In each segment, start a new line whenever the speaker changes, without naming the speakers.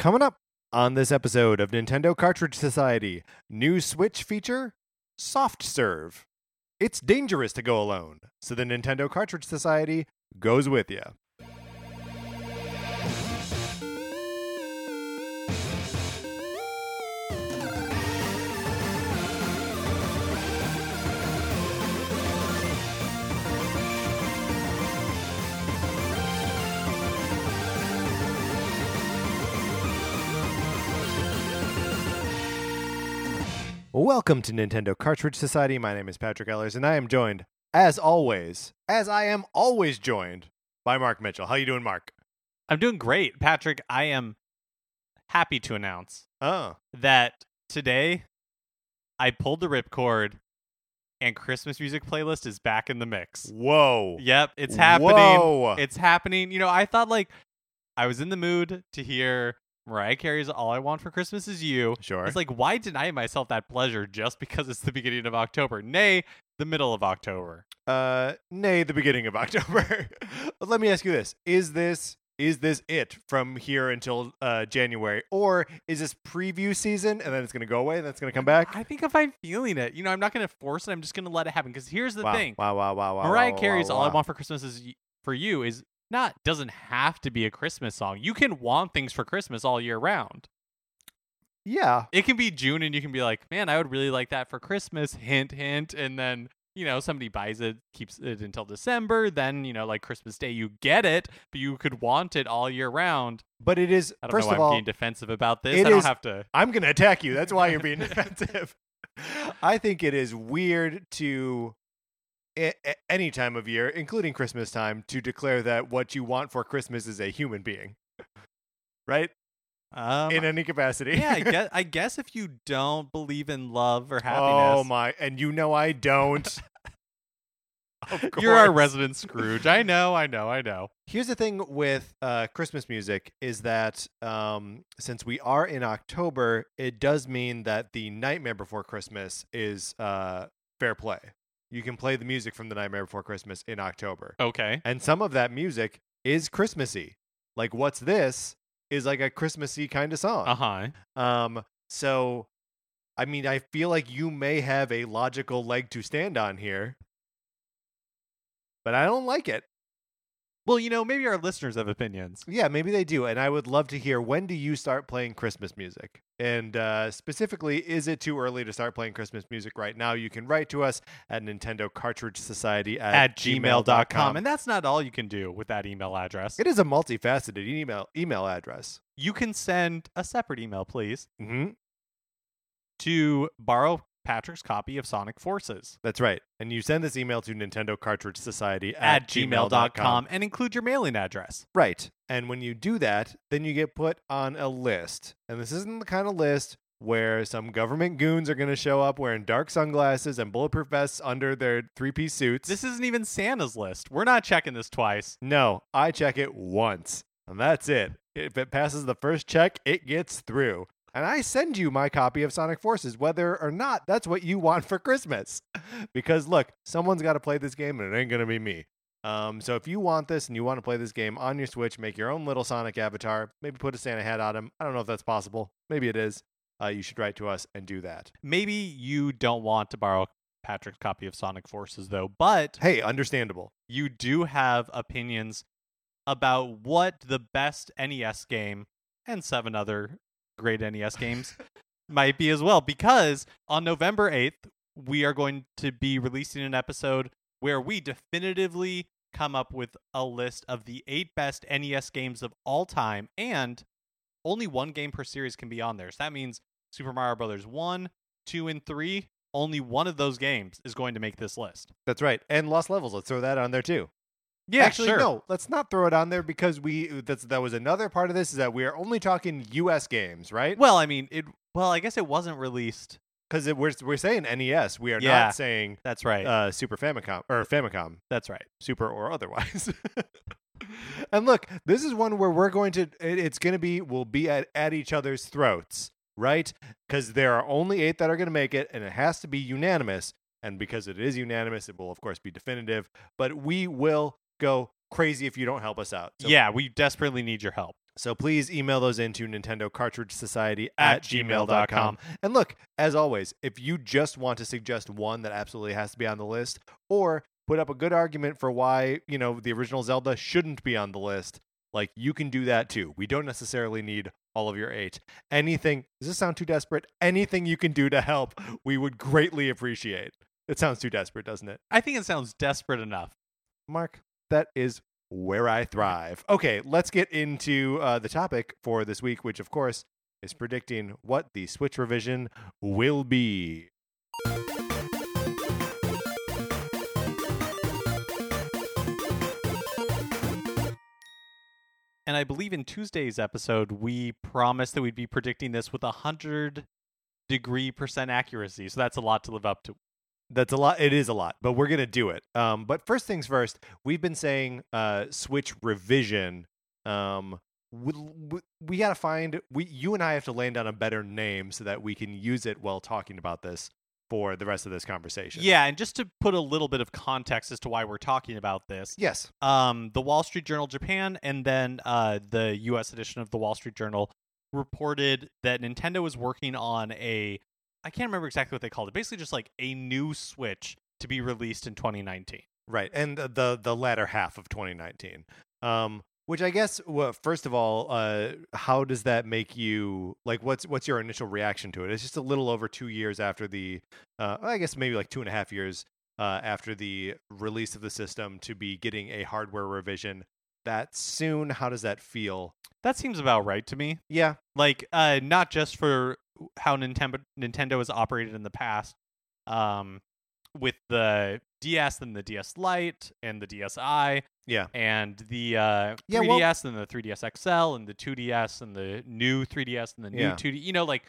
Coming up on this episode of Nintendo Cartridge Society, new Switch feature Soft Serve. It's dangerous to go alone, so the Nintendo Cartridge Society goes with you. Welcome to Nintendo Cartridge Society. My name is Patrick Ellers, and I am joined, as always, as I am always joined, by Mark Mitchell. How you doing, Mark?
I'm doing great, Patrick. I am happy to announce
Oh,
that today I pulled the ripcord and Christmas music playlist is back in the mix.
whoa!
Yep, it's happening.
Whoa.
It's happening. You know, I thought like I was in the mood to hear Mariah Carey's All I Want for Christmas Is You.
Sure.
It's like, why deny myself that pleasure just because it's the beginning of October? Nay, the middle of October.
Uh, nay, the beginning of October. Let me ask you this: Is this is this it from here until uh, January, or is this preview season and then it's going to go away and then it's going to come back?
I think if I'm feeling it, you know, I'm not going to force it. I'm just going to let it happen. Because here's the
wow,
thing
wow, wow, wow, wow.
Mariah
wow,
Carey's
wow,
"All I. Want for Christmas Is for You" is not doesn't have to be a Christmas song. You can want things for Christmas all year round.
Yeah,
It can be June, and you can be like, "Man, I would really like that for Christmas." Hint, hint, and then you know somebody buys it, keeps it until December. Then you know, like Christmas Day, you get it, but you could want it all year round.
but it is.
I don't
First
know why
of
I'm being defensive about this. I don't
is-
have to.
I'm going to attack you. That's why you're being defensive. I think it is weird to any time of year, including Christmas time, to declare that what you want for Christmas is a human being. Right?
Um,
In any capacity.
yeah, I guess, I guess if you don't believe in love or happiness,
Oh my! And you know I don't.
You're our resident Scrooge. I know, I know, I know.
Here's the thing with uh, Christmas music is that um, since we are in October, it does mean that the Nightmare Before Christmas is uh, fair play. You can play the music from the Nightmare Before Christmas in October,
Okay.
and some of that music is Christmassy. Like what's this is like a Christmassy kind of song.
Uh huh.
Um, so, I mean, I feel like you may have a logical leg to stand on here, but I don't like it.
Well, you know, maybe our listeners have opinions.
Yeah, maybe they do, and I would love to hear when do you start playing Christmas music, and uh, specifically, is it too early to start playing Christmas music right now? You can write to us at Nintendo Cartridge Society at,
At gmail.com.
And
And that's not all you can do with that email address.
it is a multifaceted email email address.
You can send a separate email, please,
hmm
to borrow Patrick's copy of Sonic Forces
That's right, and you send this email to Nintendo Cartridge Society
at gmail.com and include your mailing address.
Right. And when you do that, then you get put on a list. And this isn't the kind of list where some government goons are going to show up wearing dark sunglasses and bulletproof vests under their three piece suits.
This isn't even Santa's list. We're not checking this twice.
no, I check it once, and that's it. If it passes the first check, it gets through. And I send you my copy of Sonic Forces, whether or not that's what you want for Christmas. because look, someone's got to play this game, and it ain't going to be me. Um, so if you want this and you want to play this game on your Switch, make your own little Sonic avatar. Maybe put a Santa hat on him. I don't know if that's possible. Maybe it is. Uh, you should write to us and do that.
Maybe you don't want to borrow Patrick's copy of Sonic Forces, though, but
Hey, understandable.
you do have opinions about what the best NES game and seven other great NES games might be as well. Because on November 8th, we are going to be releasing an episode where we definitively come up with a list of the eight best NES games of all time, and only one game per series can be on there. So that means Super Mario Brothers 1, 2, and 3. Only one of those games is going to make this list.
That's right. And Lost Levels. Let's throw that on there too.
Yeah,
Actually,
sure.
no. Let's not throw it on there because we. That's that was another part of this is that we are only talking U.S. games, right?
Well, I mean, it. Well, I guess it wasn't released.
Because we're we're saying NES. We are
Yeah.
not saying
That's right.
uh, Super Famicom or Famicom,
That's right.
Super or otherwise. and look, this is one where we're going to. It, it's going to be. We'll be at at each other's throats, right? Because there are only eight that are going to make it, and it has to be unanimous. And because it is unanimous, it will of course be definitive. But we will go crazy if you don't help us out. So
yeah, we desperately need your help.
So please email those into Nintendo Cartridge Society
At
at gmail.com. And look, as always, if you just want to suggest one that absolutely has to be on the list, or put up a good argument for why, you know, the original Zelda shouldn't be on the list, like you can do that too. We don't necessarily need all of your eight. Anything, does this sound too desperate? Anything you can do to help, we would greatly appreciate. It sounds too desperate, doesn't it?
I think it sounds desperate enough.
Mark, that is where I thrive. Okay, let's get into uh, the topic for this week, which, of course, is predicting what the Switch revision will be.
And I believe in Tuesday's episode, we promised that we'd be predicting this with a 100 degree percent accuracy. So that's a lot to live up to.
That's a lot. It is a lot, but we're gonna do it. Um, but first things first, we've been saying uh, Switch revision. Um, we, we, we gotta find we you and I have to land on a better name so that we can use it while talking about this for the rest of this conversation.
Yeah, and just to put a little bit of context as to why we're talking about this,
Yes.
um, the Wall Street Journal Japan and then uh, the U.S. edition of the Wall Street Journal reported that Nintendo was working on a I can't remember exactly what they called it. Basically, just like a new Switch to be released in 2019.
Right, and the the, the latter half of 2019. Um, which I guess, well, first of all, uh, how does that make you like? What's what's your initial reaction to it? It's just a little over two years after the, uh, I guess maybe like two and a half years uh, after the release of the system to be getting a hardware revision that soon. How does that feel?
That seems about right to me.
Yeah,
Like, uh, not just for how Nintendo Nintendo has operated in the past, um, with the DS and the DS Lite and the DSi,
yeah,
and the uh,
Yeah, well-
3DS and the 3DS XL and the 2DS and the new 3DS and the new
Yeah.
2D. You know, like,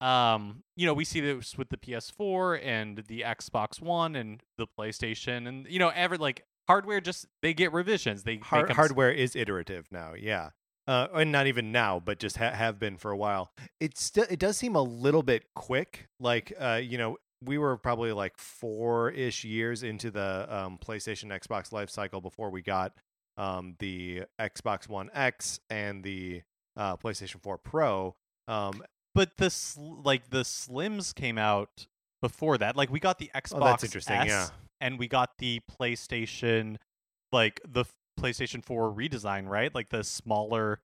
um, you know, we see this with the PS4 and the Xbox One and the PlayStation, and you know, ever like hardware just they get revisions. They
Har-
make 'em s-
hardware is iterative now. Yeah. Uh, and not even now, but just ha- have been for a while. It still it does seem a little bit quick. Like uh, you know, we were probably like four ish years into the um, PlayStation Xbox life cycle before we got um, the Xbox One X and the uh, PlayStation 4 Pro. Um,
But the sl- like the Slims came out before that. Like we got the Xbox
oh, that's interesting.
S,
Yeah.
and we got the PlayStation, like the PlayStation 4 redesign, right? Like the smaller,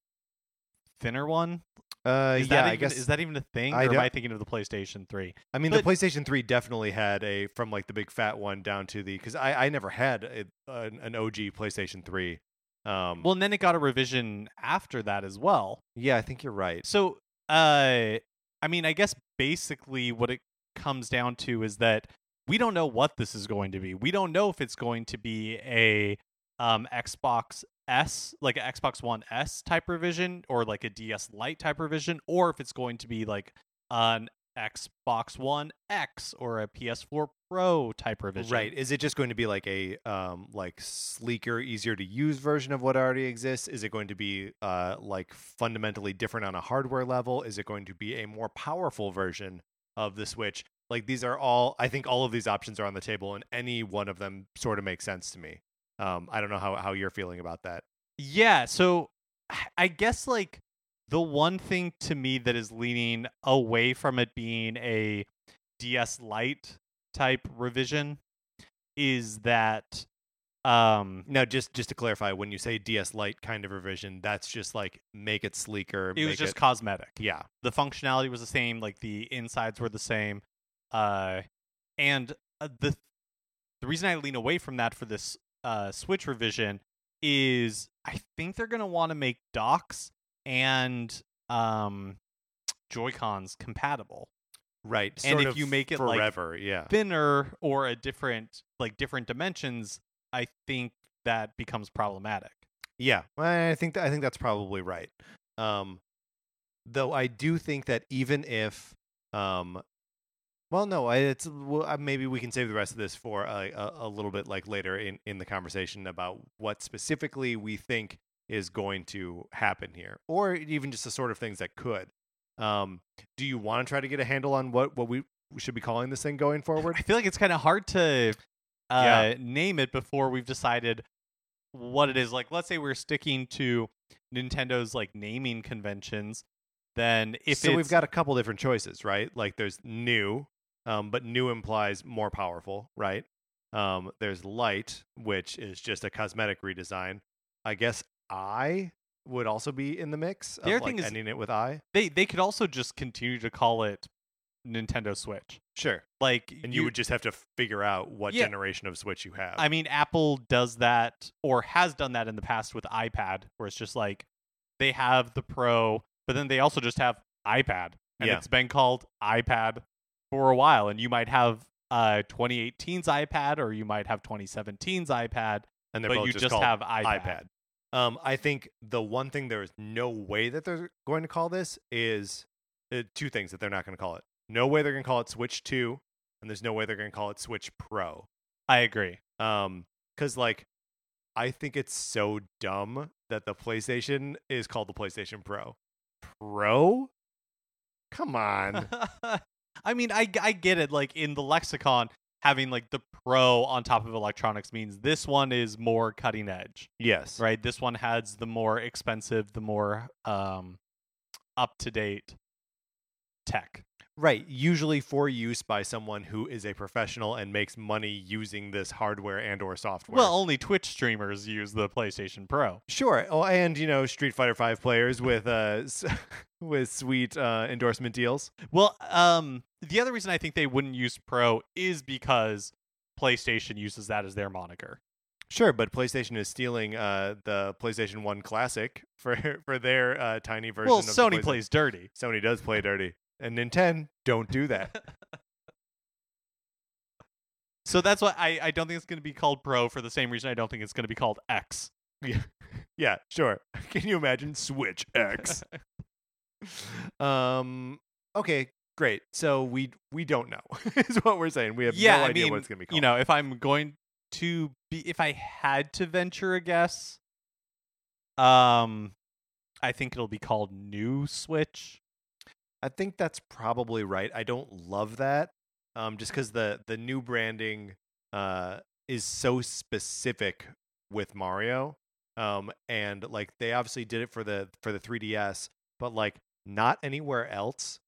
thinner one.
Uh,
Is
yeah,
that
I
even,
guess.
is that even a thing,
I
or am I thinking of the PlayStation 3?
I mean,
but-
the PlayStation 3 definitely had a from like the big fat one down to the because I I never had a, an, an OG PlayStation 3. Um,
Well, and then it got a revision after that as well.
yeah, I think you're right.
So, uh, I mean, I guess basically what it comes down to is that we don't know what this is going to be. We don't know if it's going to be a um, Xbox S, like an Xbox One S type revision, or like a DS Lite type revision, or if it's going to be like an Xbox One X or a PS4 Pro type revision.
Right. Is it just going to be like a um like sleeker, easier to use version of what already exists? Is it going to be uh like fundamentally different on a hardware level? Is it going to be a more powerful version of the Switch? Like these are all I think all of these options are on the table and any one of them sort of makes sense to me. Um I don't know how how you're feeling about that.
Yeah, so I guess like the one thing to me that is leaning away from it being a DS Lite type revision is that um
Now just just to clarify, when you say DS Lite kind of revision, that's just like make it sleeker,
it was just
it,
cosmetic.
yeah.
The functionality was the same, like the insides were the same. Uh and uh, the the reason I lean away from that for this uh Switch revision is I think they're going to want to make docks and um Joy-Cons compatible.
Right.
And if
of
you make it, like,
forever, yeah.
thinner or a different like different dimensions, I think that becomes problematic.
Yeah, I think that, I think that's probably right. Um, though I do think that even if, um, well, no, I, it's well, maybe we can save the rest of this for a, a, a little bit like later in in the conversation about what specifically we think is going to happen here, or even just the sort of things that could. Um, do you want to try to get a handle on what what we should be calling this thing going forward?
I feel like it's kind of hard to uh,
Yeah.
name it before we've decided what it is. Like, let's say we're sticking to Nintendo's like naming conventions, then if
so we've got a couple different choices, right? Like there's new, um, but new implies more powerful, right? Um, there's light, which is just a cosmetic redesign. I guess I would also be in the mix. Of,
The other
like,
thing is-
ending it with I.
they they could also just continue to call it Nintendo Switch.
Sure,
Like,
and you, would just have to figure out what
Yeah.
generation of Switch you have.
I mean, Apple does that or has done that in the past with iPad, where it's just like they have the Pro, but then they also just have iPad, and
Yeah.
it's been called iPad for a while. And you might have uh 2018's iPad, or you might have 2017's iPad,
and they're
but
both
you
just,
just have iPad.
iPad. Um, I think the one thing there is no way that they're going to call this is uh, two things that they're not going to call it. No way they're going to call it Switch Two, and there's no way they're going to call it Switch Pro.
I agree.
Um, because like, I think it's so dumb that the PlayStation is called the PlayStation Pro. Pro? Come on.
I mean, I I get it. Like in the lexicon, having like the Pro on top of electronics means this one is more cutting edge.
yes.
right? This one has the more expensive, the more um, up to date tech.
Right. Usually for use by someone who is a professional and makes money using this hardware and or software.
Well, only Twitch streamers use the PlayStation Pro.
Sure. Oh, and you know, Street Fighter Five players with uh with sweet uh endorsement deals.
Well, um, the other reason I think they wouldn't use Pro is because PlayStation uses that as their moniker.
Sure, but PlayStation is stealing uh the PlayStation One Classic for for their uh tiny version.
Well,
of
Sony plays dirty.
Sony does play dirty, and Nintendo don't do that.
So that's why I, I don't think it's going to be called Pro for the same reason I don't think it's going to be called X.
yeah, yeah, sure. Can you imagine Switch X? um. Okay, great. So we we don't know is what we're saying. We have
yeah,
no
I
idea
mean,
what it's gonna be called.
you know, if I'm going to be, if I had to venture a guess, um, I think it'll be called New Switch.
I think that's probably right. I don't love that, um, just because the the new branding uh is so specific with Mario, um, and like they obviously did it for the for the 3DS, but like not anywhere else.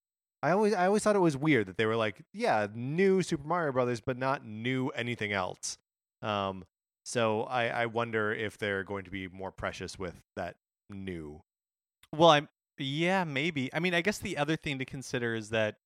I always I always thought it was weird that they were like, yeah, new Super Mario Brothers, but not new anything else. Um, so I I wonder if they're going to be more precious with that new.
Well, I'm yeah, maybe. I mean, I guess the other thing to consider is that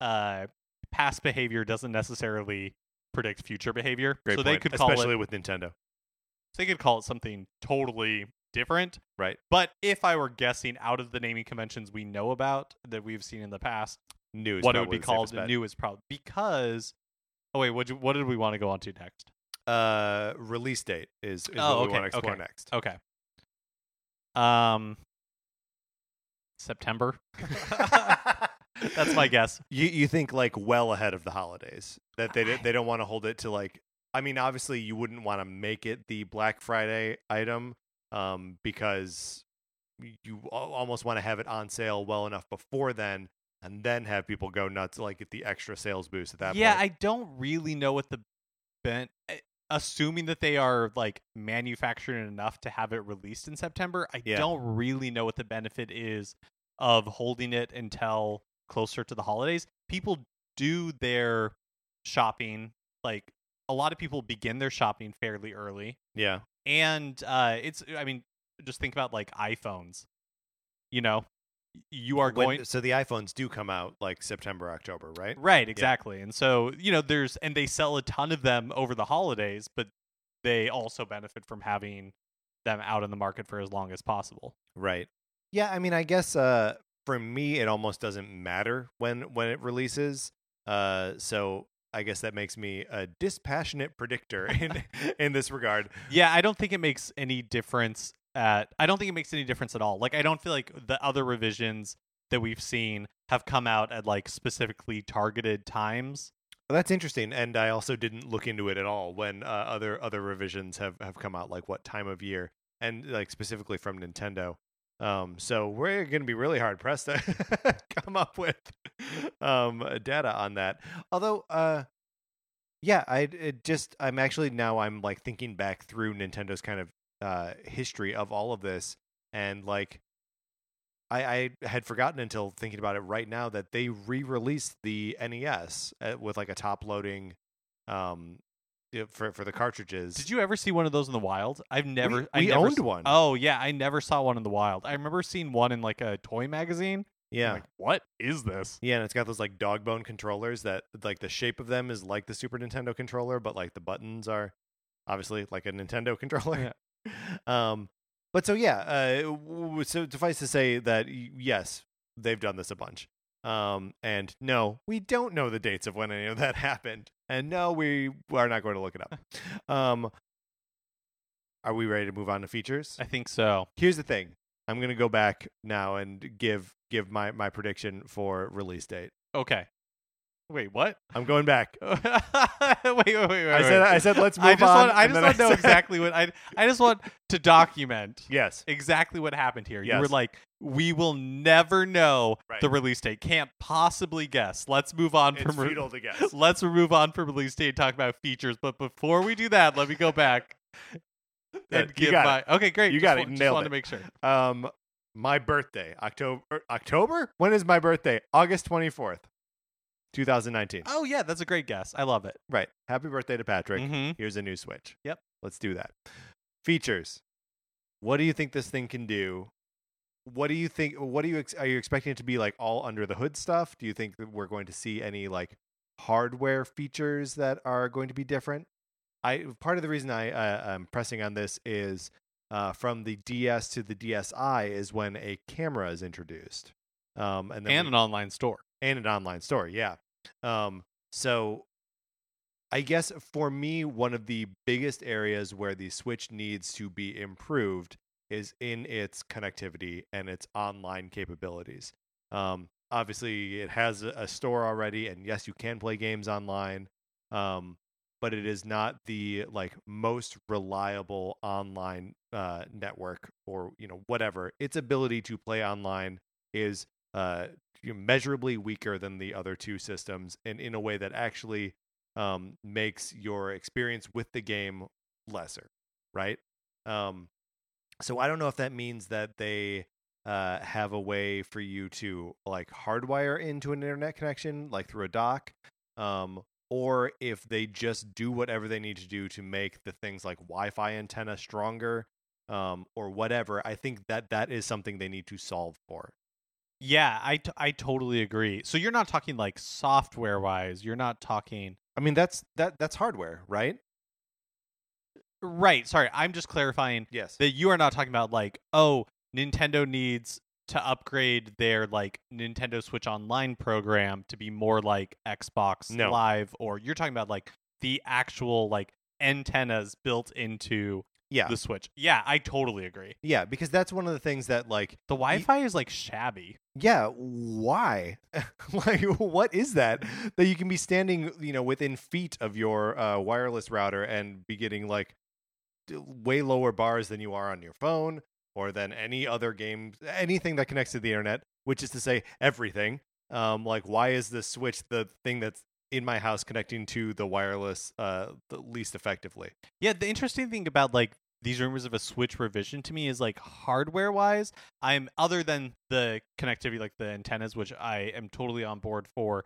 uh, past behavior doesn't necessarily predict future behavior.
Great
so they could call
especially
it
with Nintendo.
so they could call it something totally different.
Right.
But if I were guessing out of the naming conventions we know about that we've seen in the past,
New is
what it would be called new is probably because oh wait, what what did we want to go on to next?
uh release date is, is
Oh,
what we
okay,
want to explore
okay.
next.
Okay. Um September. That's my guess.
You you think like well ahead of the holidays that they don't- they don't want to hold it to like I mean obviously you wouldn't want to make it the Black Friday item um because you almost want to have it on sale well enough before then and then have people go nuts like get the extra sales boost at that
yeah,
point.
I don't really know what the ben eh, assuming that they are like manufacturing enough to have it released in September, I
Yeah.
don't really know what the benefit is of holding it until closer to the holidays. People do their shopping like a lot of people begin their shopping fairly early
yeah.
and uh it's i mean just think about like iphones you know you are
When-
going
so the iPhones do come out like September October, right?
right exactly and so you know there's and they sell a ton of them over the holidays but they also benefit from having them out in the market for as long as possible
Right. Yeah, I mean, I guess uh, for me, it almost doesn't matter when when it releases. Uh, so I guess that makes me a dispassionate predictor in in this regard.
yeah i don't think it makes any difference at i don't think it makes any difference at all like i don't feel like the other revisions that we've seen have come out at like specifically targeted times
Well, that's interesting, and I also didn't look into it at all when uh, other other revisions have have come out, like what time of year, and like specifically from Nintendo. Um, so we're going to be really hard pressed to come up with um data on that. Although, uh, yeah, I it just I'm actually now I'm like thinking back through Nintendo's kind of uh, history of all of this, and like I, I had forgotten until thinking about it right now that they re-released the NES uh, with like a top-loading um for for the cartridges.
Did you ever see one of those in the wild? I've never. I
we
never
owned
s-
one.
Oh yeah, I never saw one in the wild. I remember seeing one in like a toy magazine.
Yeah.
like, what is this?
Yeah, and it's got those like dog bone controllers that like the shape of them is like the Super Nintendo controller, but like the buttons are obviously like a Nintendo controller. Yeah. um, but so yeah, uh, so suffice to say that yes, they've done this a bunch. Um, and no, we don't know the dates of when any of that happened, and no, we are not going to look it up. Um, are we ready to move on to features?
I think so.
Here's the thing. I'm gonna go back now and give give my my prediction for release date.
Okay. Wait, what?
I'm going back.
wait, wait, wait, wait.
I said. I said let's move
I just
on.
want. I just want to know
said-
exactly what I. I just want to document
Yes.
exactly what happened here. You were like, we will never know
Right.
the release date. Can't possibly guess. Let's move on
It's
from. re-
futile to guess.
Let's move on from release date and talk about features. But before we do that, let me go back and give my. Okay, great.
You
Just
got
wa-
it.
Just
Nailed
wanted
it.
to make sure.
Um, my birthday, October. October? When is my birthday? August 24th, 2019.
Oh yeah, that's a great guess. I love it.
Right. Happy birthday to Patrick.
hmm
Here's a new Switch.
Yep.
Let's do that. Features. What do you think this thing can do? What do you think? What do you ex- are you expecting it to be like all under the hood stuff? Do you think that we're going to see any like hardware features that are going to be different? I part of the reason I uh, I'm pressing on this is uh, from the DS to the DSi is when a camera is introduced, um, and then
And
we-
an online store.
and an online store yeah um so i guess for me one of the biggest areas where the switch needs to be improved is in its connectivity and its online capabilities. Um obviously it has a store already and yes you can play games online um but it is not the like most reliable online uh network or you know whatever. Its ability to play online is uh measurably weaker than the other two systems and in a way that actually um, makes your experience with the game lesser right? Um, so i don't know if that means that they uh, have a way for you to like hardwire into an internet connection like through a dock um, or if they just do whatever they need to do to make the things like wi-fi antenna stronger um, or whatever i think that that is something they need to solve for
Yeah, I, t- I totally agree. So you're not talking like software wise. You're not talking
I mean that's that that's hardware, right?
right. Sorry, I'm just clarifying
Yes.
that you are not talking about like oh Nintendo needs to upgrade their like Nintendo Switch Online program to be more like Xbox
No.
Live, or you're talking about like the actual like antennas built into
Yeah.
the Switch. Yeah, I totally agree.
Yeah, because that's one of the things that like
The Wi-Fi is like shabby.
yeah, why? like what is that that you can be standing, you know, within feet of your uh, wireless router and be getting like way lower bars than you are on your phone or than any other game anything that connects to the internet, which is to say everything. Um like why is the Switch the thing that's in my house connecting to the wireless uh the least effectively?
Yeah, the interesting thing about like these rumors of a Switch revision to me is like hardware wise, I'm other than the connectivity, like the antennas, which I am totally on board for.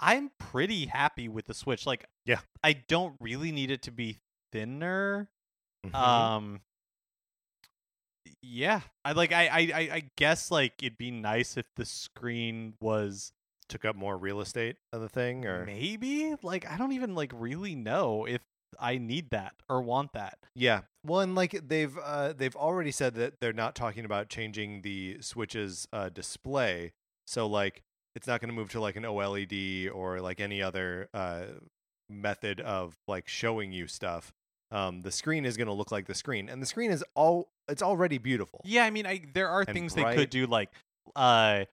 I'm pretty happy with the Switch. Like,
Yeah.
I don't really need it to be thinner.
Mhm.
Um, yeah, I like. I, I, I guess like it'd be nice if the screen was
took up more real estate of the thing or
maybe like I don't even like really know if I need that or want that.
Yeah. Well, and like they've uh, they've already said that they're not talking about changing the Switch's uh, display. So like it's not going to move to like an OLED or like any other uh, method of like showing you stuff. Um, the screen is going to look like the screen, and the screen is all it's already beautiful.
Yeah, I mean, I there are
And
things they could do, like, uh,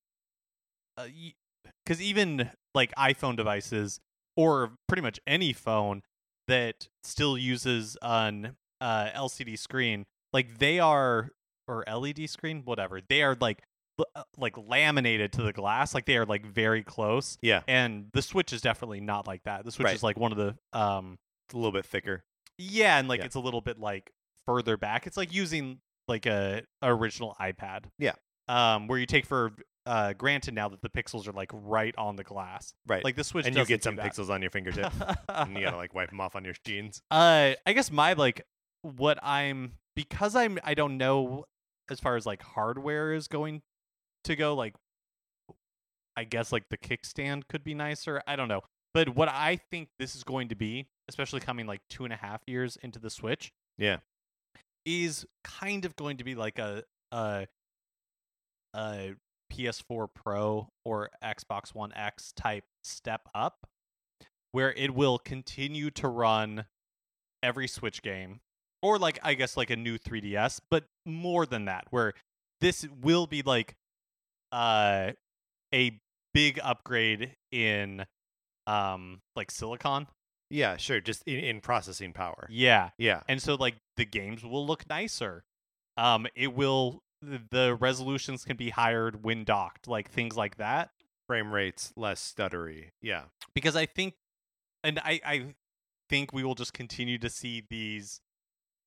because even like iPhone devices or pretty much any phone that still uses an uh, LCD screen, like they are or LED screen, whatever, they are like uh, like laminated to the glass, like they are like very close.
Yeah,
And the Switch is definitely not like that. The Switch
Right.
is like one of the um
it's a little bit thicker.
yeah, and like
Yeah.
it's a little bit like further back. It's like using like a original iPad.
Yeah.
Um, where you take for uh, granted now that the pixels are like right on the glass.
Right.
Like the Switch,
and you get some pixels on your fingertip, and you gotta like wipe them off on your jeans.
Uh, I guess my like what I'm because I'm I don't know as far as like hardware is going to go. Like, I guess like the kickstand could be nicer. I don't know, but what I think this is going to be, especially coming like two and a half years into the Switch,
Yeah.
is kind of going to be like a a a PS4 Pro or Xbox One X type step up where it will continue to run every Switch game or like I guess like a new 3DS, but more than that where this will be like uh a big upgrade in um like silicon.
Yeah, sure. Just in, in processing power.
Yeah.
Yeah.
and so like the games will look nicer um it will the resolutions can be higher when docked like things like that
Frame rates less stuttery. Yeah.
because i think and i i think we will just continue to see these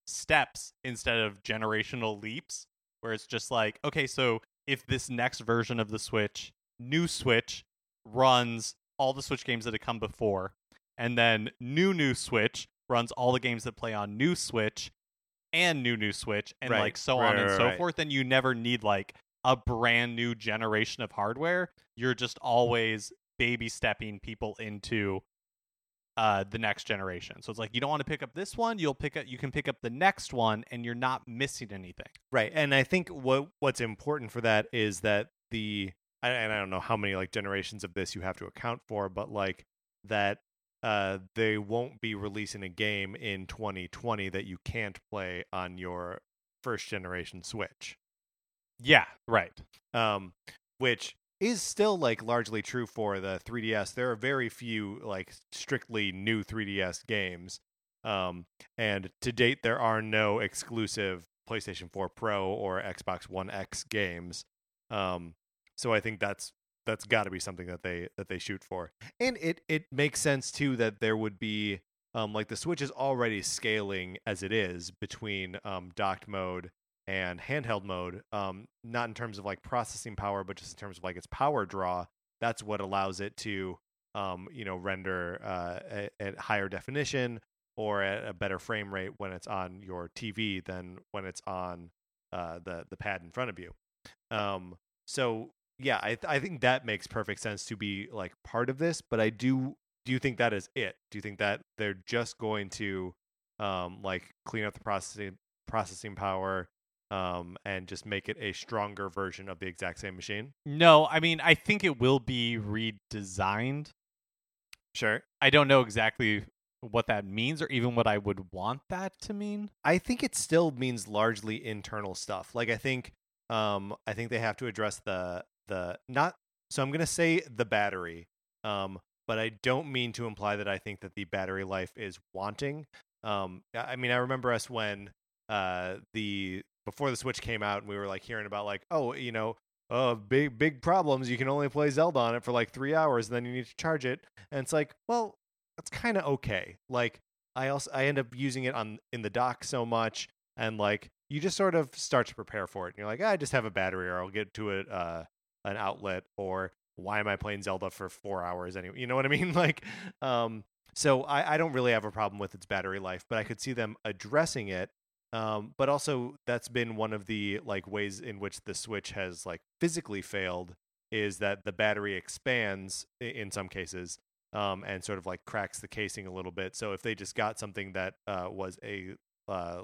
steps instead of generational leaps where it's just like okay so if this next version of the switch new switch runs all the switch games that have come before and then new new switch runs all the games that play on new switch and new new switch and
Right,
like so
right,
on and so forth then you never need like a brand new generation of hardware. You're just always baby stepping people into uh the next generation. So it's like you don't want to pick up this one you'll pick up you can pick up the next one and you're not missing anything.
Right. And I think what what's important for that is that the and I don't know how many like generations of this you have to account for, but like that uh they won't be releasing a game in 2020 that you can't play on your first generation Switch.
yeah right
Um which is still like largely true for the 3DS. There are very few like strictly new 3DS games. Um and to date there are no exclusive PlayStation 4 Pro or Xbox One X games. Um so I think that's that's got to be something that they that they shoot for. And it it makes sense too that there would be um like the Switch is already scaling as it is between um docked mode and handheld mode um not in terms of like processing power but just in terms of like its power draw that's what allows it to um you know render uh at, at higher definition or at a better frame rate when it's on your TV than when it's on uh the the pad in front of you um so yeah i th- i think that makes perfect sense to be like part of this but i do do you think that is it? Do you think that they're just going to um like clean up the processing processing power um and just make it a stronger version of the exact same machine?
No i mean i think it will be redesigned.
Sure.
I don't know exactly what that means or even what i would want that to mean.
I think it still means largely internal stuff. Like I think um I think they have to address the the not so I'm going to say the battery. Um but I don't mean to imply that I think that the battery life is wanting. Um I mean I remember us when uh the before the Switch came out and we were like hearing about like oh, you know, uh big big problems. You can only play Zelda on it for like 3 hours and then you need to charge it. And it's like, well, that's kind of okay. Like I also I end up using it on in the dock so much, and like you just sort of start to prepare for it. And you're like, "Ah, I just have a battery, or I'll get to it uh, an outlet, or why am I playing Zelda for four hours anyway? You know what I mean? Like, um, so I, I don't really have a problem with its battery life, but I could see them addressing it. Um, but also that's been one of the like ways in which the Switch has like physically failed is that the battery expands in some cases um, and sort of like cracks the casing a little bit. So if they just got something that uh, was a uh,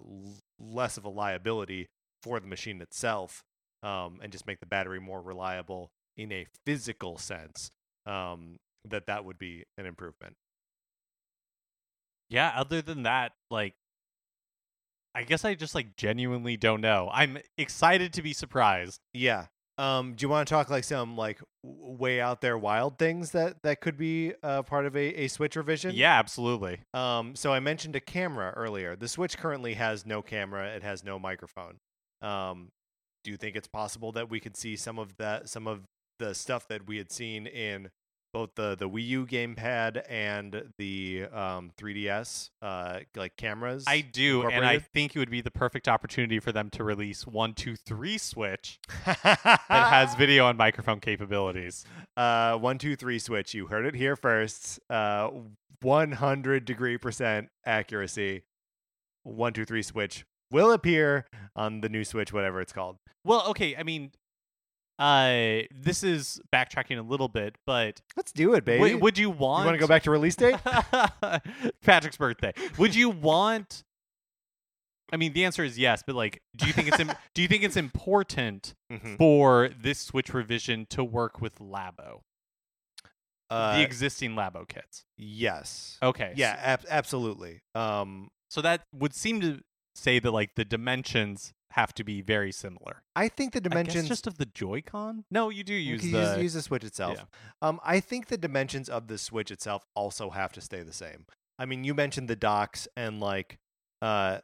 less of a liability for the machine itself, um, and just make the battery more reliable in a physical sense, um, that that would be an improvement.
yeah other than that like i guess i just like genuinely don't know i'm excited to be surprised
Yeah. Um, do you want to talk like some like w- way out there wild things that that could be uh, part of a, a Switch revision?
yeah absolutely
Um, so I mentioned a camera earlier. The Switch currently has no camera. It has no microphone. Um, do you think it's possible that we could see some of that, some of the stuff that we had seen in both the the Wii U gamepad and the um 3DS uh like cameras.
I do, and I think it would be the perfect opportunity for them to release one, two, three Switch that has video and microphone capabilities.
uh one two three switch. You heard it here first. Uh, one hundred degree percent accuracy. One two three switch will appear on the new Switch, whatever it's called.
Well, okay, I mean, uh, this is backtracking a little bit, but
Let's do it, baby.
w- would you
you
want?
want to go back to release date?
Patrick's birthday. Would you want? I mean, the answer is yes, but like, do you think it's Im- do you think it's important
Mhm.
for this Switch revision to work with Labo,
Uh,
the existing Labo kits?
yes.
Okay,
Yeah, ab- absolutely. Um,
So that would seem to say that like the dimensions have to be very similar.
I think the dimensions
just of the Joy-Con. No, you do use
can
the.
use, use the Switch itself.
yeah.
Um, I think the dimensions of the Switch itself also have to stay the same. I mean, you mentioned the docks and like, uh,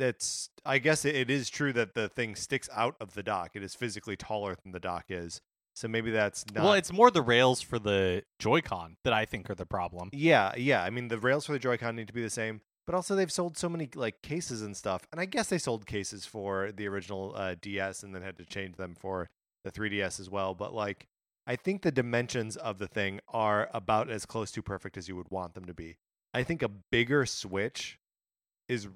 that's. I guess it, it is true that the thing sticks out of the dock. It is physically taller than the dock is. So maybe that's not.
well, it's more the rails for the Joy-Con that I think are the problem.
yeah, yeah. I mean, the rails for the Joy-Con need to be the same. But also, they've sold so many like cases and stuff, and I guess they sold cases for the original uh, DS and then had to change them for the 3DS as well. But like, I think the dimensions of the thing are about as close to perfect as you would want them to be. I think a bigger Switch is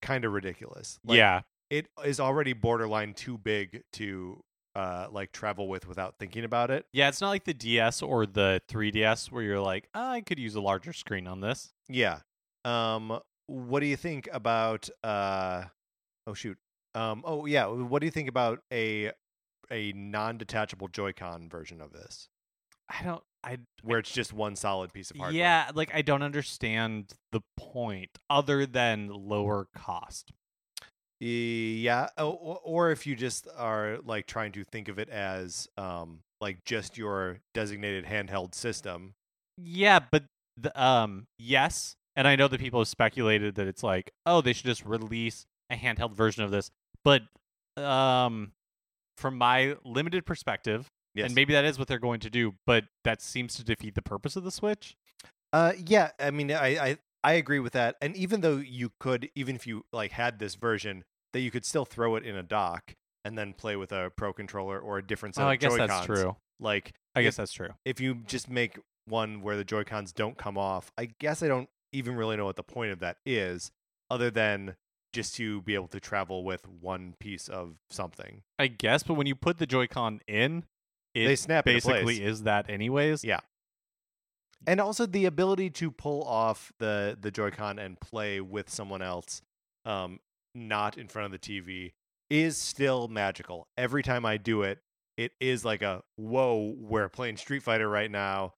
kind of ridiculous. Like,
yeah,
it is already borderline too big to uh like travel with without thinking about it.
yeah. It's not like the DS or the 3DS where you're like, "Ah, I could use a larger screen on this.
Yeah. Um what do you think about uh oh shoot. Um oh yeah, what do you think about a a non-detachable Joy-Con version of this
I don't. I
where it's just one solid piece of hardware?
yeah, like I don't understand the point other than lower cost.
Yeah, oh, or, or if you just are like trying to think of it as um like just your designated handheld system.
Yeah, but the, um, yes, and I know that people have speculated that it's like, oh, they should just release a handheld version of this. But um, from my limited perspective,
Yes.
and maybe that is what they're going to do, but that seems to defeat the purpose of the Switch.
Uh, yeah, I mean, I, I I agree with that. And even though you could, even if you like had this version, that you could still throw it in a dock and then play with a Pro controller or a different set
Oh,
of
I guess
Joy-Cons.
that's true.
Like,
I
If-
guess that's true.
if you just make one where the Joy Cons don't come off, I guess I don't even really know what the point of that is, other than just to be able to travel with one piece of something.
I guess, but when you put the Joy-Con in, it
They snap
basically is that anyways.
Yeah. and also the ability to pull off the the Joy-Con and play with someone else, um, not in front of the TV, is still magical. Every time I do it, it is like a whoa, we're playing Street Fighter right now.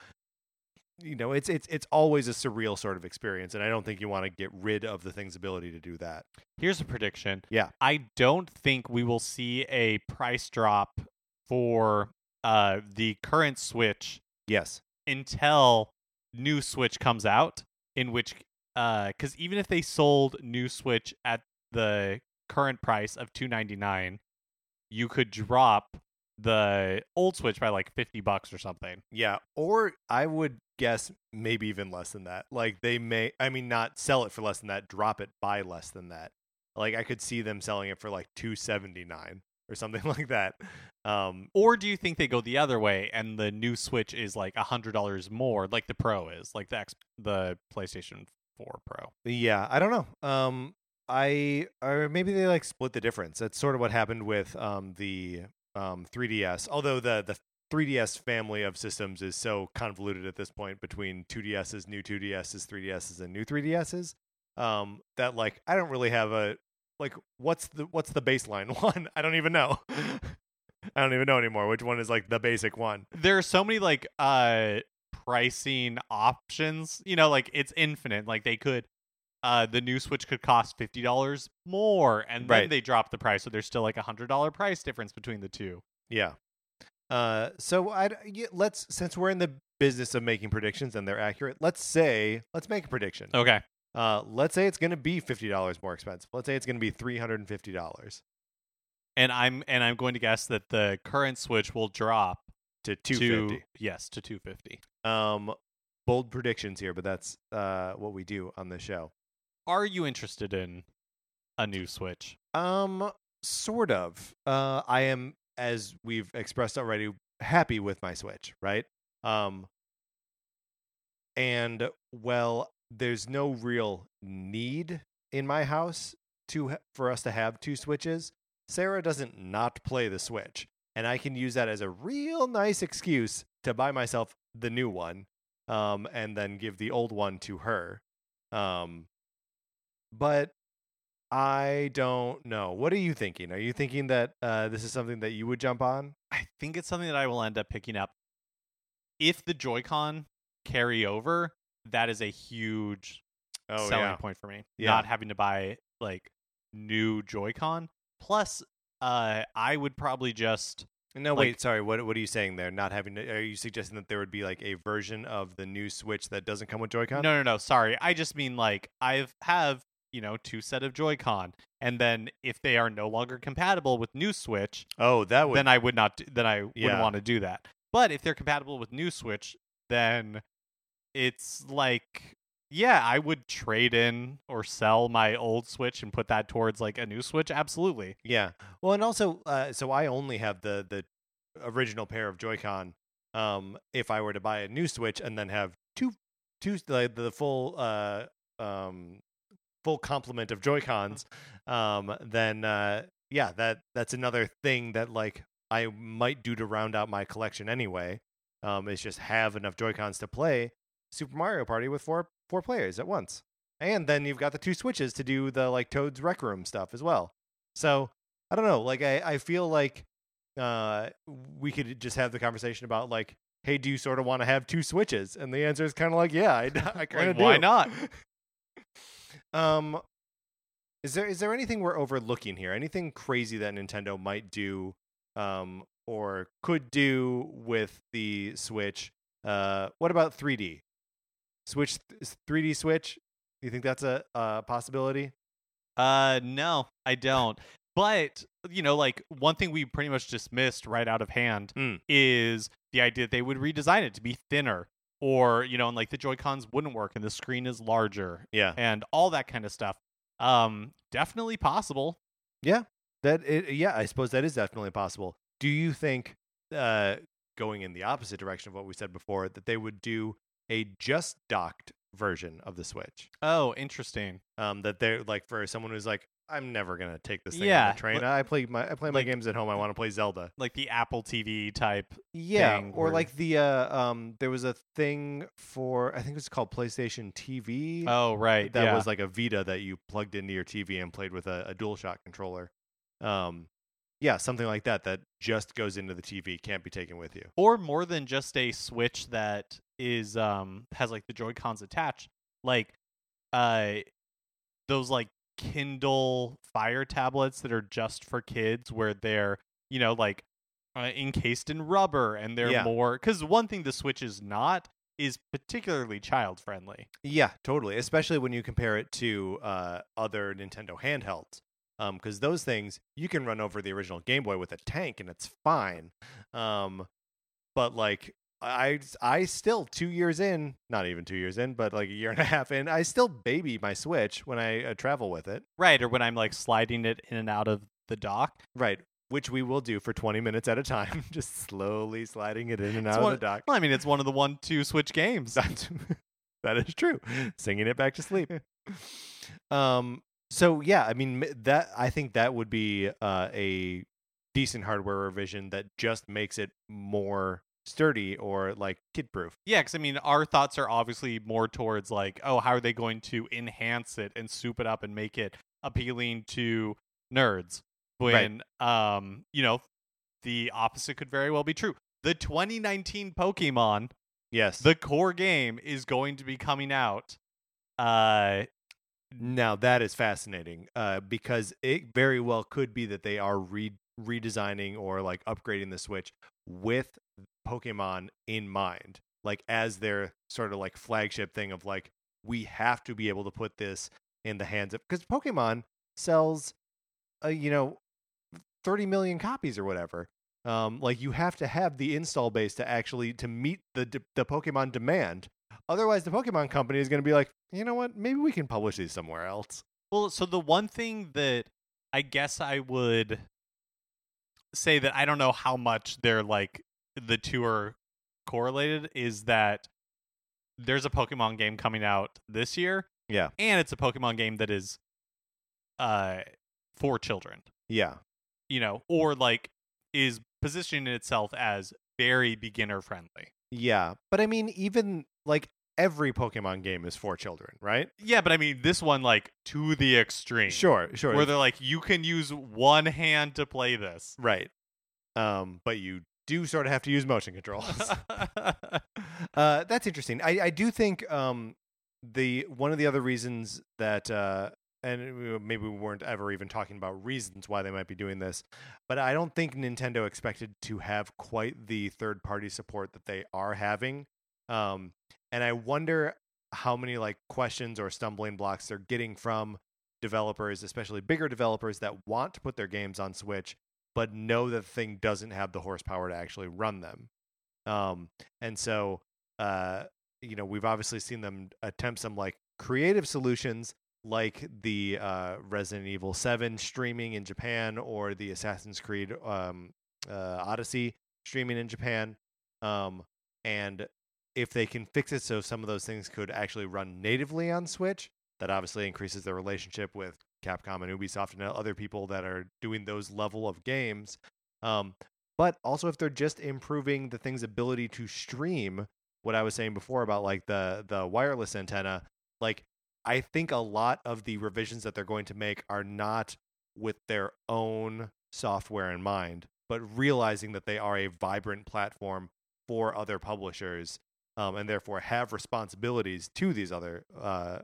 You know, it's it's it's always a surreal sort of experience, and I don't think you want to get rid of the thing's ability to do that.
Here's a prediction.
Yeah.
I don't think we will see a price drop for uh the current Switch
Yes.
until new Switch comes out, in which uh because even if they sold new Switch at the current price of two ninety nine, you could drop the old Switch by like fifty bucks or something.
Yeah, or I would guess maybe even less than that. Like they may I mean not sell it for less than that, drop it by less than that. Like I could see them selling it for like 279 or something like that. Um
Or do you think they go the other way and the new Switch is like a hundred dollars more, like the Pro is, like the X, the PlayStation Four Pro?
yeah, I don't know. Um I or maybe they like split the difference. That's sort of what happened with um the um 3DS. Although the the 3DS family of systems is so convoluted at this point between 2DSs, new 2DSs, 3DSs, and new 3DSs um, that like I don't really have a like what's the what's the baseline one? I don't even know. I don't even know anymore which one is like the basic one.
There are so many like uh pricing options. You know, like it's infinite. Like they could. Uh, the new Switch could cost fifty dollars more, and then
Right.
they drop the price, so there's still like a hundred dollar price difference between the two.
Yeah. Uh, so I let's since we're in the business of making predictions and they're accurate, let's say let's make a prediction.
Okay,
Uh, let's say it's going to be fifty dollars more expensive. Let's say it's going to be three hundred and fifty dollars
and I'm and I'm going to guess that the current Switch will drop
to two fifty.
yes to two fifty.
Um, bold predictions here, but that's uh what we do on the show.
Are you interested in a new Switch?
Um, sort of. Uh, I am, as we've expressed already, happy with my Switch, right? Um, and well, there's no real need in my house to for us to have two Switches. Sarah doesn't not play the Switch, and I can use that as a real nice excuse to buy myself the new one, um, and then give the old one to her. Um, but I don't know. What are you thinking? Are you thinking that uh, this is something that you would jump on?
I think it's something that I will end up picking up. If the Joy-Con carry over, that is a huge
Oh
selling point for me.
Yeah.
Not having to buy like new Joy-Con. Plus, uh, I would probably just
No,
Like-
wait. Sorry. What What are you saying there? Not having. To, are you suggesting that there would be like a version of the new Switch that doesn't come with Joy-Con?
no, no, no. Sorry, I just mean like I've have you know two set of Joy-Con, and then if they are no longer compatible with new Switch,
Oh, that would.
then I would not. Then I
Yeah.
wouldn't want to do that. But if they're compatible with new Switch, then it's like yeah, I would trade in or sell my old Switch and put that towards like a new Switch. Absolutely.
Yeah. Well, and also, uh, so I only have the the original pair of Joy-Con. Um, if I were to buy a new Switch and then have two two the the full uh um full complement of Joy-Cons, um, then uh, yeah, that that's another thing that like I might do to round out my collection anyway. Um, is just have enough Joy-Cons to play Super Mario Party with four four players at once. And then you've got the two switches to do the like Toad's Rec Room stuff as well. So I don't know. Like I, I feel like uh, we could just have the conversation about like, hey, do you sort of want to have two switches? And the answer is kind of like, yeah, I, I kind of
Like, why
do.
not?
um, is there is there anything we're overlooking here? Anything crazy that Nintendo might do, um, or could do with the Switch? Uh, what about 3D? Switch 3D Switch. Do you think that's a, a possibility?
Uh, no, I don't. But you know, like one thing we pretty much dismissed right out of hand
Mm.
is the idea that they would redesign it to be thinner, or you know, and like the Joy Cons wouldn't work and the screen is larger
Yeah.
and all that kind of stuff. Um, definitely possible.
Yeah, that it, yeah, I suppose that is definitely possible. Do you think, uh, going in the opposite direction of what we said before, that they would do a just docked version of the Switch?
Oh, interesting.
Um, that they're like for someone who's like, I'm never gonna take this thing on
Yeah,
the train.
li-
I play my I play my
like-
games at home. I want to play Zelda.
Like the Apple TV type.
Yeah, or
where-
like the uh, um, there was a thing for I think it's called PlayStation TV.
Oh, right.
that
yeah.
was like a Vita that you plugged into your TV and played with a, a DualShock controller. Um, yeah, something like that that just goes into the TV, can't be taken with you.
or more than just a switch that is um has like the joy cons attached like uh those like kindle fire tablets that are just for kids where they're you know like uh, encased in rubber and they're
Yeah.
more because one thing the switch is not is particularly child friendly
Yeah, totally. Especially when you compare it to uh, other Nintendo handhelds, because those things you can run over the original Game Boy with a tank and it's fine. Um, but like I, I still two years in, not even two years in, but like a year and a half in, I still baby my Switch when I uh, travel with it.
right or when i'm like sliding it in and out of the dock
Right. Which we will do for 20 minutes at a time, just slowly sliding it in and
It's
out
one-
of the dock.
well i mean it's one of the one two switch games
That's, true. Singing it back to sleep. um. So yeah, I mean that. I think that would be uh, a decent hardware revision that just makes it more sturdy or like kid proof.
Yeah, because I mean, our thoughts are obviously more towards like, oh, how are they going to enhance it and soup it up and make it appealing to nerds? When, um, you know, the opposite could very well be true. The 2019 Pokemon,
Yes.
the core game, is going to be coming out. Uh,
now that is fascinating uh, because it very well could be that they are re- redesigning or like upgrading the Switch with Pokemon in mind, like as their sort of like flagship thing of like we have to be able to put this in the hands of because Pokemon sells, uh, you know, thirty million copies or whatever. Um, like you have to have the install base to actually to meet the the Pokemon demand. Otherwise, the Pokemon company is going to be like, you know what? Maybe we can publish these somewhere else.
Well, so the one thing that I guess I would say that I don't know how much they're like the two are correlated is that there's a Pokemon game coming out this year.
Yeah.
And it's a Pokemon game that is uh for children,
Yeah,
you know, or like is positioning itself as very beginner friendly.
yeah. But I mean, even like every Pokemon game is for children, right?
Yeah, but I mean this one like to the extreme.
Sure, sure.
Where they're like, you can use one hand to play this.
right. Um, but you do sort of have to use motion controls. uh, that's interesting. I, I do think um, the one of the other reasons that uh, and maybe we weren't ever even talking about reasons why they might be doing this, but I don't think Nintendo expected to have quite the third party support that they are having. Um, and I wonder how many like questions or stumbling blocks they're getting from developers, especially bigger developers that want to put their games on Switch, but know that the thing doesn't have the horsepower to actually run them. Um, and so, uh, you know, we've obviously seen them attempt some like creative solutions, like the uh, Resident Evil Seven streaming in Japan or the Assassin's Creed um, uh, Odyssey streaming in Japan. Um, and if they can fix it so some of those things could actually run natively on Switch, that obviously increases their relationship with Capcom and Ubisoft and other people that are doing those level of games. Um, but also if they're just improving the thing's ability to stream, what I was saying before about like the the wireless antenna, like I think a lot of the revisions that they're going to make are not with their own software in mind, but realizing that they are a vibrant platform for other publishers, um, and therefore have responsibilities to these other uh,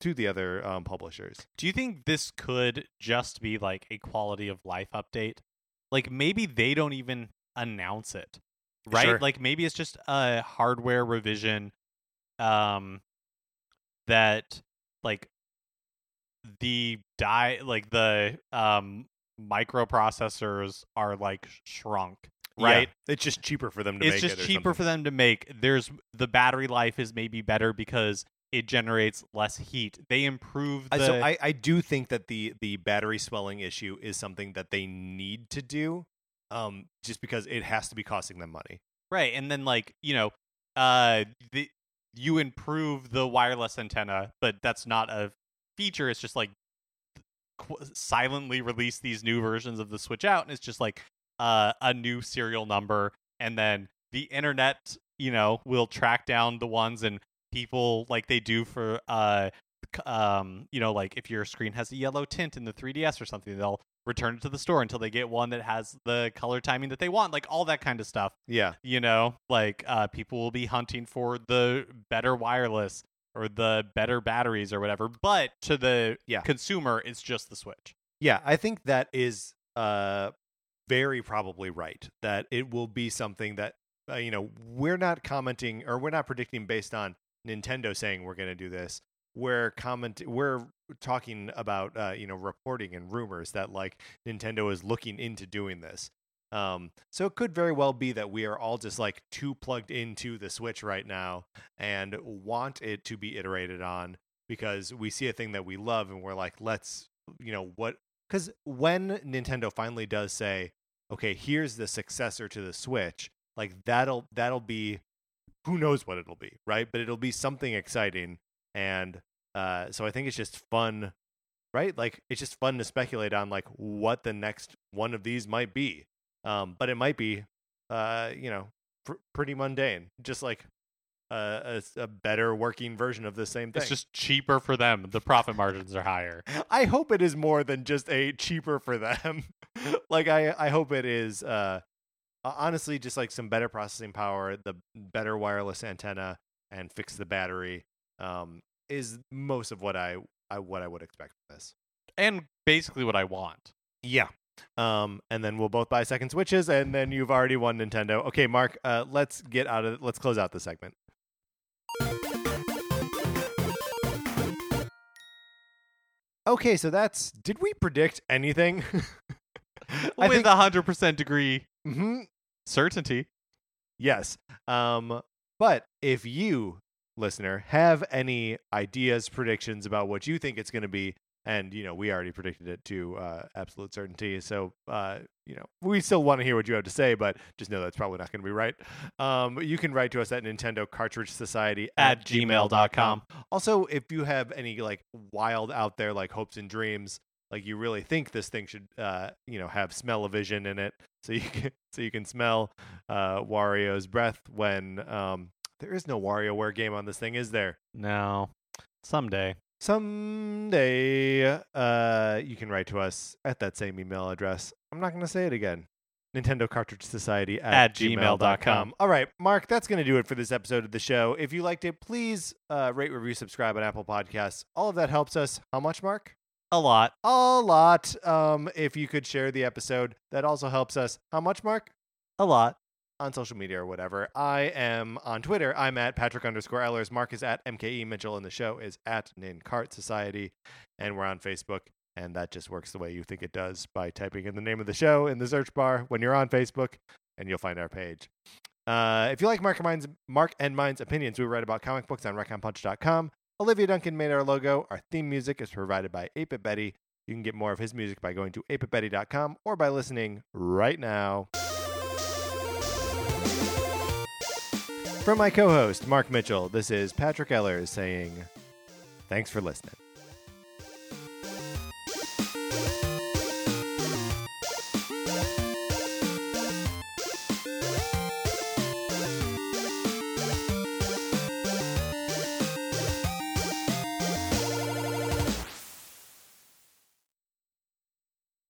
to the other um, publishers.
Do you think this could just be like a quality of life update? Like maybe they don't even announce it. Right?
Sure.
Like maybe it's just a hardware revision um that like the die like the um microprocessors are like shrunk, right?
Yeah, it's just cheaper for them to
it's
make
just
it.
cheaper for them to make. There's the battery life is maybe better because it generates less heat. They improve the
so I, I do think that the the battery swelling issue is something that they need to do, um, just because it has to be costing them money.
right, and then like you know, uh, the you improve the wireless antenna, but that's not a feature. It's just like qu- silently release these new versions of the Switch out, and it's just like uh, a new serial number, and then the internet, you know, will track down the ones and people like they do for uh um you know like if your screen has a yellow tint in the 3ds or something they'll return it to the store until they get one that has the color timing that they want like all that kind of stuff
Yeah,
you know like uh people will be hunting for the better wireless or the better batteries or whatever but to the
Yeah.
consumer it's just the switch
yeah, I think that is uh very probably right. That it will be something that uh, you know we're not commenting or we're not predicting based on Nintendo saying we're going to do this. We're comment we're talking about uh, you know reporting and rumors that like Nintendo is looking into doing this. Um, so it could very well be that we are all just like too plugged into the Switch right now and want it to be iterated on because we see a thing that we love and we're like, let's, you know, what? Because when Nintendo finally does say, okay, here's the successor to the Switch, like that'll that'll be, who knows what it'll be, right? But it'll be something exciting, and uh, so I think it's just fun, right? Like it's just fun to speculate on like what the next one of these might be. Um, but it might be, uh, you know, pr- pretty mundane, just like a better working version of the same thing.
it's just cheaper for them the profit margins are higher
I hope it is more than just a cheaper for them. like I, I hope it is uh ho- honestly just like some better processing power, the better wireless antenna and fix the battery um is most of what I, I what I would expect from this.
and basically what i want
Yeah. Um and then we'll both buy second switches and then you've already won Nintendo. Okay, Mark, uh let's get out of let's close out the segment. Okay, so that's did we predict anything?
With a hundred percent degree
hmm
Certainty.
Yes. Um, but if you, listener, have any ideas, predictions about what you think it's going to be, and you know we already predicted it to uh, absolute certainty, so uh, you know we still want to hear what you have to say, but just know that's probably not going to be right. Um, you can write to us at Nintendo Cartridge Society
At gmail.com.
Also, if you have any like wild out there like hopes and dreams, like you really think this thing should, uh, you know, have smell-o-vision in it, so you can so you can smell uh, Wario's breath when um, there is no WarioWare game on this thing, is there?
No. Someday.
Someday, uh, you can write to us at that same email address. I'm not going to say it again. Nintendo Cartridge Society at,
At gmail.com.
All right, Mark, that's going to do it for this episode of the show. If you liked it, please uh, rate, review, subscribe on Apple Podcasts. All of that helps us. How much, Mark?
A lot.
A lot. Um, if you could share the episode, that also helps us. How much, Mark?
A lot.
on social media or whatever. I am on Twitter. I'm at Patrick underscore Ellers. Mark is at MKE Mitchell, and the show is at Nin Cart Society. And we're on Facebook, and that just works the way you think it does by typing in the name of the show in the search bar when you're on Facebook, and you'll find our page. Uh, if you like Mark and, Mine's, Mark and Mine's opinions, we write about comic books on ReckonPunch.com. Olivia Duncan made our logo. Our theme music is provided by 8 Betty. You can get more of his music by going to 8bitbetty.com or by listening right now. From my co host, Mark Mitchell, this is Patrick Ellers saying, thanks for listening.